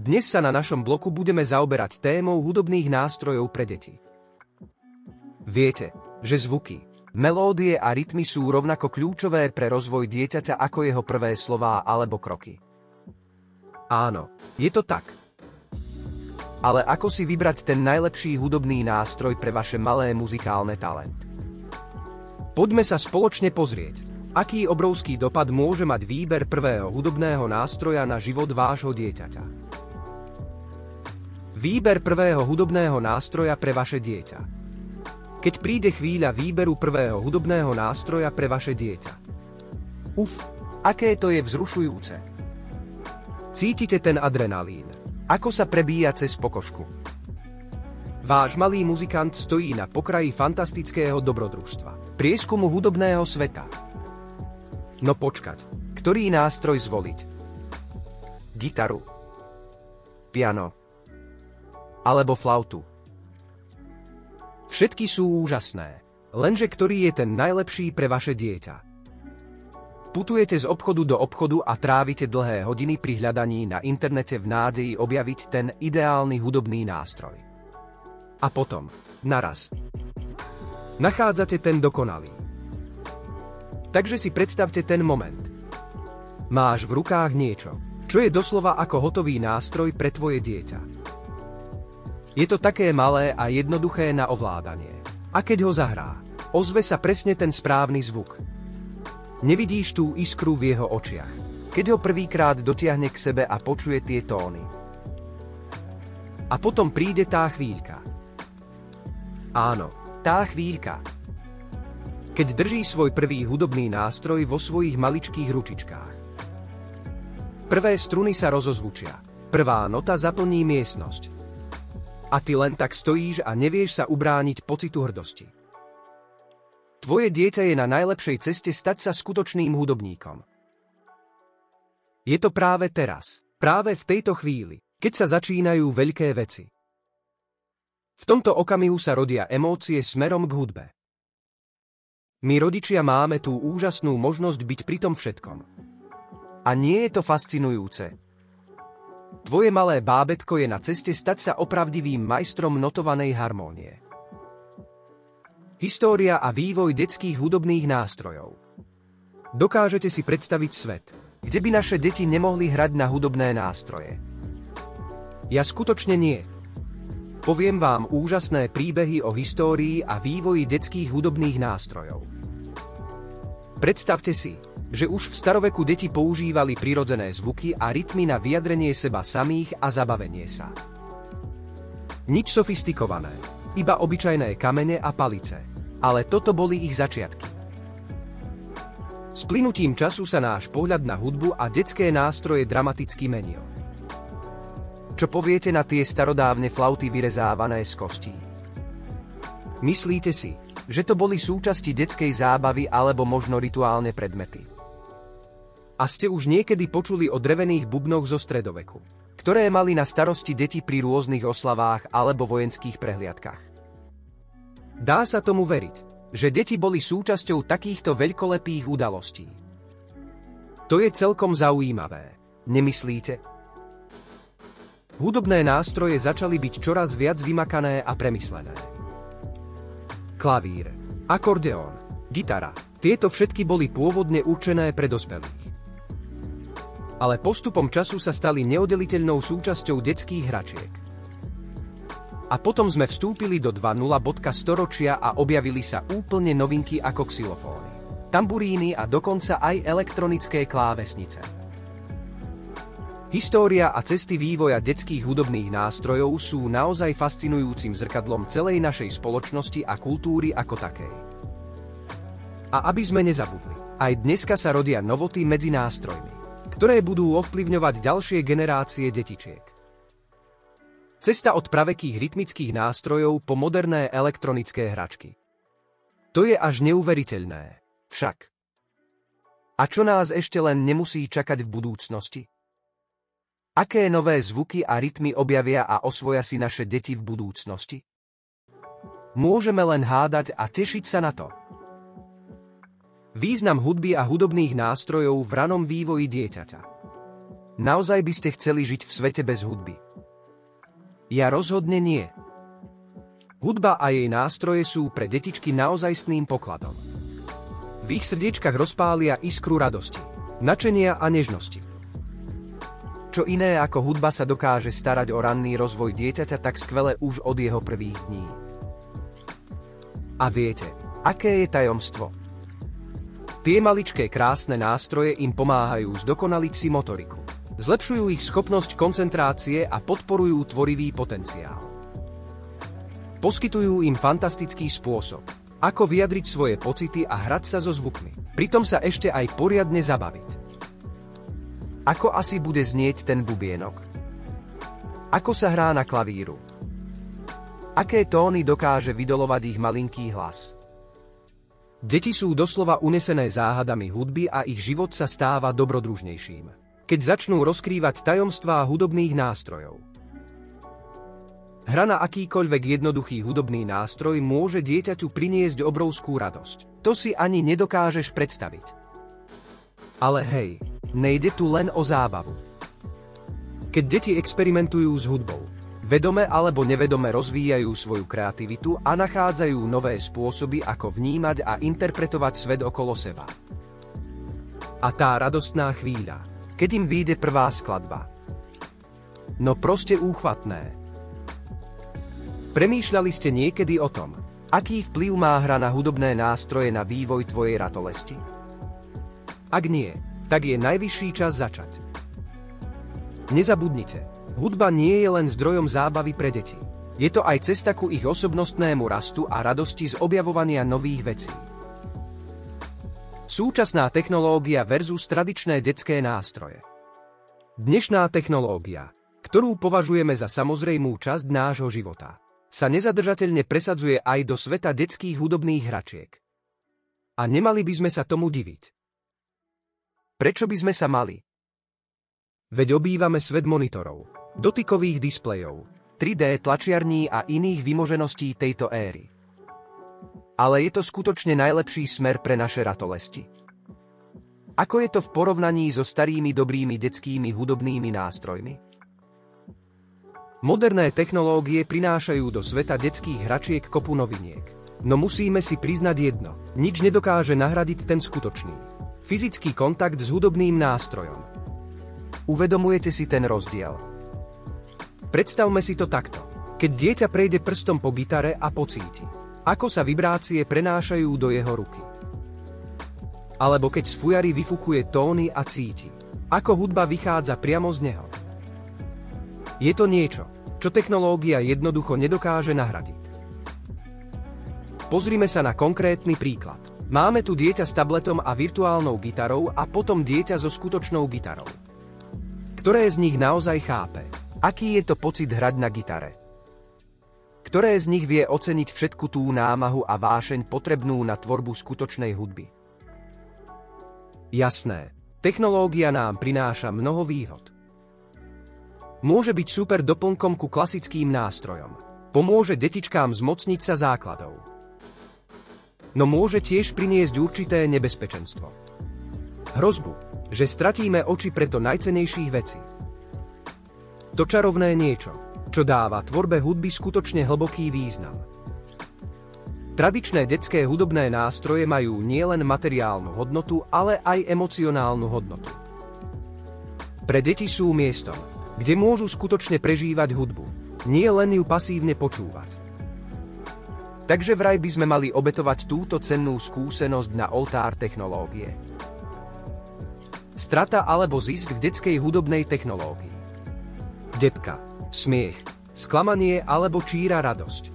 Dnes sa na našom bloku budeme zaoberať témou hudobných nástrojov pre deti. Viete, že zvuky, melódie a rytmy sú rovnako kľúčové pre rozvoj dieťaťa ako jeho prvé slová alebo kroky. Áno, je to tak. Ale ako si vybrať ten najlepší hudobný nástroj pre vaše malé muzikálne talent? Poďme sa spoločne pozrieť, Aký obrovský dopad môže mať výber prvého hudobného nástroja na život vášho dieťaťa? Výber prvého hudobného nástroja pre vaše dieťa. Keď príde chvíľa výberu prvého hudobného nástroja pre vaše dieťa. Uf, aké to je vzrušujúce. Cítite ten adrenalín. Ako sa prebíja cez pokožku. Váš malý muzikant stojí na pokraji fantastického dobrodružstva. Prieskumu hudobného sveta No počkať, ktorý nástroj zvoliť? Gitaru, piano alebo flautu. Všetky sú úžasné, lenže ktorý je ten najlepší pre vaše dieťa? Putujete z obchodu do obchodu a trávite dlhé hodiny pri hľadaní na internete v nádeji objaviť ten ideálny hudobný nástroj. A potom, naraz, nachádzate ten dokonalý. Takže si predstavte ten moment. Máš v rukách niečo, čo je doslova ako hotový nástroj pre tvoje dieťa. Je to také malé a jednoduché na ovládanie. A keď ho zahrá, ozve sa presne ten správny zvuk. Nevidíš tú iskru v jeho očiach, keď ho prvýkrát dotiahne k sebe a počuje tie tóny. A potom príde tá chvíľka. Áno, tá chvíľka, keď drží svoj prvý hudobný nástroj vo svojich maličkých ručičkách. Prvé struny sa rozozvučia, prvá nota zaplní miestnosť. A ty len tak stojíš a nevieš sa ubrániť pocitu hrdosti. Tvoje dieťa je na najlepšej ceste stať sa skutočným hudobníkom. Je to práve teraz, práve v tejto chvíli, keď sa začínajú veľké veci. V tomto okamihu sa rodia emócie smerom k hudbe. My rodičia máme tú úžasnú možnosť byť pri tom všetkom. A nie je to fascinujúce. Tvoje malé bábetko je na ceste stať sa opravdivým majstrom notovanej harmónie. História a vývoj detských hudobných nástrojov. Dokážete si predstaviť svet, kde by naše deti nemohli hrať na hudobné nástroje. Ja skutočne nie. Poviem vám úžasné príbehy o histórii a vývoji detských hudobných nástrojov. Predstavte si, že už v staroveku deti používali prirodzené zvuky a rytmy na vyjadrenie seba samých a zabavenie sa. Nič sofistikované, iba obyčajné kamene a palice. Ale toto boli ich začiatky. S plynutím času sa náš pohľad na hudbu a detské nástroje dramaticky menil. Čo poviete na tie starodávne flauty vyrezávané z kostí? Myslíte si, že to boli súčasti detskej zábavy alebo možno rituálne predmety. A ste už niekedy počuli o drevených bubnoch zo stredoveku, ktoré mali na starosti deti pri rôznych oslavách alebo vojenských prehliadkách. Dá sa tomu veriť, že deti boli súčasťou takýchto veľkolepých udalostí. To je celkom zaujímavé, nemyslíte? Hudobné nástroje začali byť čoraz viac vymakané a premyslené klavír, akordeón, gitara. Tieto všetky boli pôvodne určené pre dospelých. Ale postupom času sa stali neodeliteľnou súčasťou detských hračiek. A potom sme vstúpili do 2.0. storočia a objavili sa úplne novinky ako xylofóny, tamburíny a dokonca aj elektronické klávesnice. História a cesty vývoja detských hudobných nástrojov sú naozaj fascinujúcim zrkadlom celej našej spoločnosti a kultúry ako takej. A aby sme nezabudli, aj dneska sa rodia novoty medzi nástrojmi, ktoré budú ovplyvňovať ďalšie generácie detičiek. Cesta od pravekých rytmických nástrojov po moderné elektronické hračky. To je až neuveriteľné. Však. A čo nás ešte len nemusí čakať v budúcnosti? Aké nové zvuky a rytmy objavia a osvoja si naše deti v budúcnosti? Môžeme len hádať a tešiť sa na to. Význam hudby a hudobných nástrojov v ranom vývoji dieťaťa. Naozaj by ste chceli žiť v svete bez hudby? Ja rozhodne nie. Hudba a jej nástroje sú pre detičky naozajstným pokladom. V ich srdiečkach rozpália iskru radosti, načenia a nežnosti. Čo iné ako hudba sa dokáže starať o ranný rozvoj dieťaťa tak skvele už od jeho prvých dní. A viete, aké je tajomstvo? Tie maličké krásne nástroje im pomáhajú zdokonaliť si motoriku. Zlepšujú ich schopnosť koncentrácie a podporujú tvorivý potenciál. Poskytujú im fantastický spôsob, ako vyjadriť svoje pocity a hrať sa so zvukmi. Pritom sa ešte aj poriadne zabaviť. Ako asi bude znieť ten bubienok? Ako sa hrá na klavíru? Aké tóny dokáže vydolovať ich malinký hlas? Deti sú doslova unesené záhadami hudby a ich život sa stáva dobrodružnejším keď začnú rozkrývať tajomstvá hudobných nástrojov. Hra na akýkoľvek jednoduchý hudobný nástroj môže dieťaťu priniesť obrovskú radosť. To si ani nedokážeš predstaviť. Ale hej, nejde tu len o zábavu. Keď deti experimentujú s hudbou, vedome alebo nevedome rozvíjajú svoju kreativitu a nachádzajú nové spôsoby, ako vnímať a interpretovať svet okolo seba. A tá radostná chvíľa, keď im vyjde prvá skladba. No proste úchvatné. Premýšľali ste niekedy o tom, aký vplyv má hra na hudobné nástroje na vývoj tvojej ratolesti? Ak nie, tak je najvyšší čas začať. Nezabudnite, hudba nie je len zdrojom zábavy pre deti. Je to aj cesta ku ich osobnostnému rastu a radosti z objavovania nových vecí. Súčasná technológia versus tradičné detské nástroje. Dnešná technológia, ktorú považujeme za samozrejmú časť nášho života, sa nezadržateľne presadzuje aj do sveta detských hudobných hračiek. A nemali by sme sa tomu diviť. Prečo by sme sa mali? Veď obývame svet monitorov, dotykových displejov, 3D tlačiarní a iných vymožeností tejto éry. Ale je to skutočne najlepší smer pre naše ratolesti. Ako je to v porovnaní so starými dobrými detskými hudobnými nástrojmi? Moderné technológie prinášajú do sveta detských hračiek kopu noviniek. No musíme si priznať jedno. Nič nedokáže nahradiť ten skutočný. Fyzický kontakt s hudobným nástrojom. Uvedomujete si ten rozdiel? Predstavme si to takto. Keď dieťa prejde prstom po gitare a pocíti, ako sa vibrácie prenášajú do jeho ruky. Alebo keď z fujary vyfukuje tóny a cíti, ako hudba vychádza priamo z neho. Je to niečo, čo technológia jednoducho nedokáže nahradiť. Pozrime sa na konkrétny príklad. Máme tu dieťa s tabletom a virtuálnou gitarou a potom dieťa so skutočnou gitarou. Ktoré z nich naozaj chápe? Aký je to pocit hrať na gitare? Ktoré z nich vie oceniť všetku tú námahu a vášeň potrebnú na tvorbu skutočnej hudby? Jasné, technológia nám prináša mnoho výhod. Môže byť super doplnkom ku klasickým nástrojom. Pomôže detičkám zmocniť sa základov. No môže tiež priniesť určité nebezpečenstvo. Hrozbu, že stratíme oči pre to najcenejších vecí. To čarovné niečo – čo dáva tvorbe hudby skutočne hlboký význam. Tradičné detské hudobné nástroje majú nielen materiálnu hodnotu, ale aj emocionálnu hodnotu. Pre deti sú miestom, kde môžu skutočne prežívať hudbu, nie len ju pasívne počúvať. Takže vraj by sme mali obetovať túto cennú skúsenosť na oltár technológie. Strata alebo zisk v detskej hudobnej technológii. Depka smiech, sklamanie alebo číra radosť.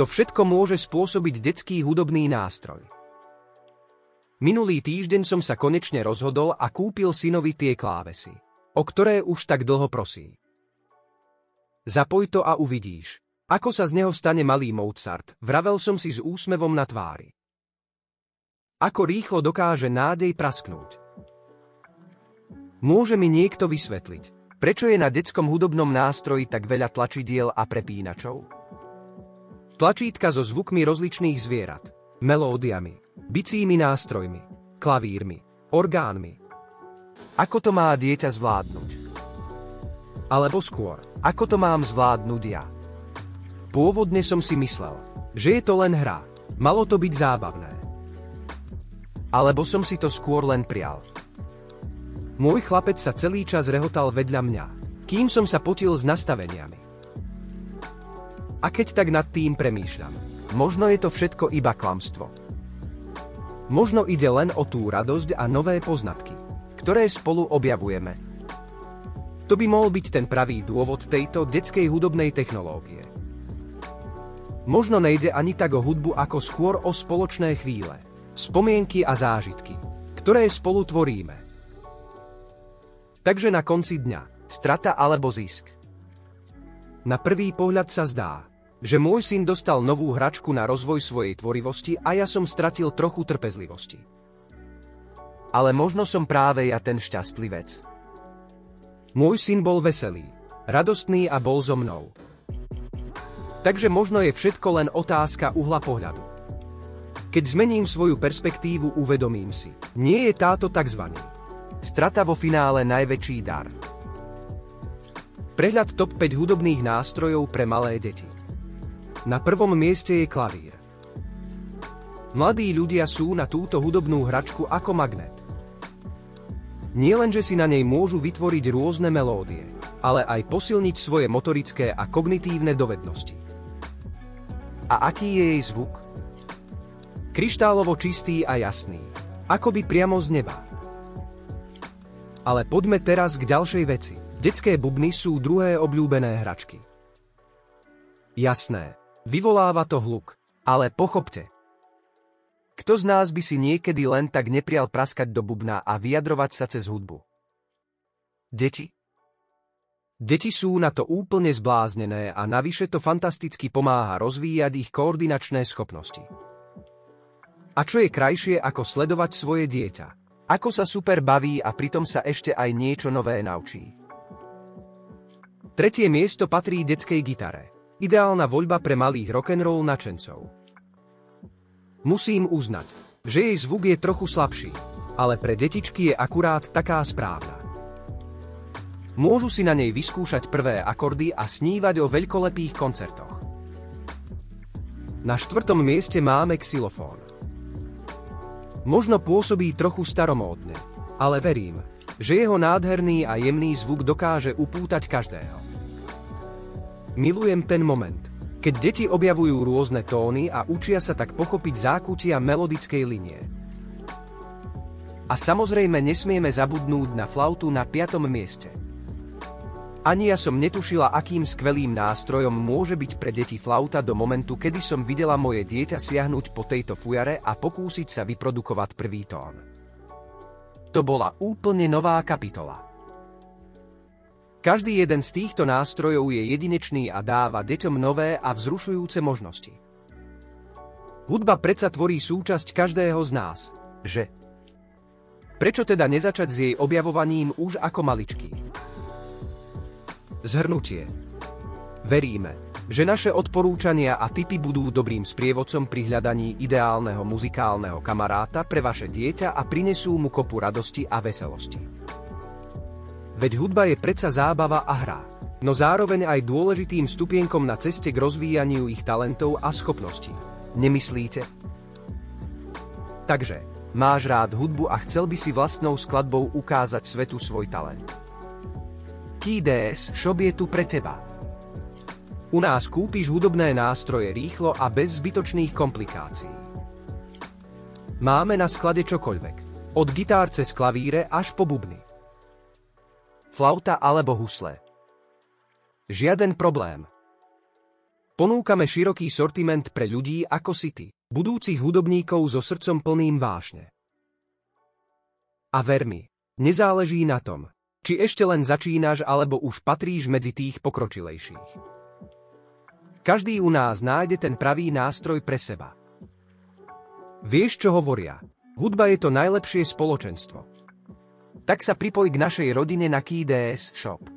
To všetko môže spôsobiť detský hudobný nástroj. Minulý týždeň som sa konečne rozhodol a kúpil synovi tie klávesy, o ktoré už tak dlho prosí. Zapoj to a uvidíš, ako sa z neho stane malý Mozart, vravel som si s úsmevom na tvári. Ako rýchlo dokáže nádej prasknúť. Môže mi niekto vysvetliť, Prečo je na detskom hudobnom nástroji tak veľa tlačidiel a prepínačov? Tlačítka so zvukmi rozličných zvierat, melódiami, bicími nástrojmi, klavírmi, orgánmi. ako to má dieťa zvládnuť. Alebo skôr, ako to mám zvládnuť ja. Pôvodne som si myslel, že je to len hra, malo to byť zábavné. Alebo som si to skôr len prial. Môj chlapec sa celý čas rehotal vedľa mňa, kým som sa potil s nastaveniami. A keď tak nad tým premýšľam, možno je to všetko iba klamstvo. Možno ide len o tú radosť a nové poznatky, ktoré spolu objavujeme. To by mohol byť ten pravý dôvod tejto detskej hudobnej technológie. Možno nejde ani tak o hudbu, ako skôr o spoločné chvíle, spomienky a zážitky, ktoré spolu tvoríme. Takže na konci dňa, strata alebo zisk. Na prvý pohľad sa zdá, že môj syn dostal novú hračku na rozvoj svojej tvorivosti a ja som stratil trochu trpezlivosti. Ale možno som práve ja ten šťastlivec. Môj syn bol veselý, radostný a bol so mnou. Takže možno je všetko len otázka uhla pohľadu. Keď zmením svoju perspektívu, uvedomím si, nie je táto tzv. Strata vo finále najväčší dar. Prehľad top 5 hudobných nástrojov pre malé deti. Na prvom mieste je klavír. Mladí ľudia sú na túto hudobnú hračku ako magnet. Nie že si na nej môžu vytvoriť rôzne melódie, ale aj posilniť svoje motorické a kognitívne dovednosti. A aký je jej zvuk? Kryštálovo čistý a jasný, ako by priamo z neba. Ale poďme teraz k ďalšej veci. Detské bubny sú druhé obľúbené hračky. Jasné, vyvoláva to hluk, ale pochopte. Kto z nás by si niekedy len tak neprial praskať do bubna a vyjadrovať sa cez hudbu? Deti? Deti sú na to úplne zbláznené a navyše to fantasticky pomáha rozvíjať ich koordinačné schopnosti. A čo je krajšie ako sledovať svoje dieťa? Ako sa super baví a pritom sa ešte aj niečo nové naučí. Tretie miesto patrí detskej gitare. Ideálna voľba pre malých rock'n'roll načencov. Musím uznať, že jej zvuk je trochu slabší, ale pre detičky je akurát taká správna. Môžu si na nej vyskúšať prvé akordy a snívať o veľkolepých koncertoch. Na štvrtom mieste máme xylofón. Možno pôsobí trochu staromódne, ale verím, že jeho nádherný a jemný zvuk dokáže upútať každého. Milujem ten moment, keď deti objavujú rôzne tóny a učia sa tak pochopiť zákutia melodickej linie. A samozrejme nesmieme zabudnúť na flautu na piatom mieste – ani ja som netušila, akým skvelým nástrojom môže byť pre deti flauta do momentu, kedy som videla moje dieťa siahnuť po tejto fujare a pokúsiť sa vyprodukovať prvý tón. To bola úplne nová kapitola. Každý jeden z týchto nástrojov je jedinečný a dáva deťom nové a vzrušujúce možnosti. Hudba predsa tvorí súčasť každého z nás, že? Prečo teda nezačať s jej objavovaním už ako maličký? Zhrnutie. Veríme, že naše odporúčania a tipy budú dobrým sprievodcom pri hľadaní ideálneho muzikálneho kamaráta pre vaše dieťa a prinesú mu kopu radosti a veselosti. Veď hudba je predsa zábava a hra, no zároveň aj dôležitým stupienkom na ceste k rozvíjaniu ich talentov a schopností. Nemyslíte? Takže, máš rád hudbu a chcel by si vlastnou skladbou ukázať svetu svoj talent. KeyDS Shop je tu pre teba. U nás kúpiš hudobné nástroje rýchlo a bez zbytočných komplikácií. Máme na sklade čokoľvek. Od gitár cez klavíre až po bubny. Flauta alebo husle. Žiaden problém. Ponúkame široký sortiment pre ľudí ako si ty, budúcich hudobníkov so srdcom plným vášne. A ver mi, nezáleží na tom, či ešte len začínaš, alebo už patríš medzi tých pokročilejších. Každý u nás nájde ten pravý nástroj pre seba. Vieš, čo hovoria? Hudba je to najlepšie spoločenstvo. Tak sa pripoj k našej rodine na KDS Shop.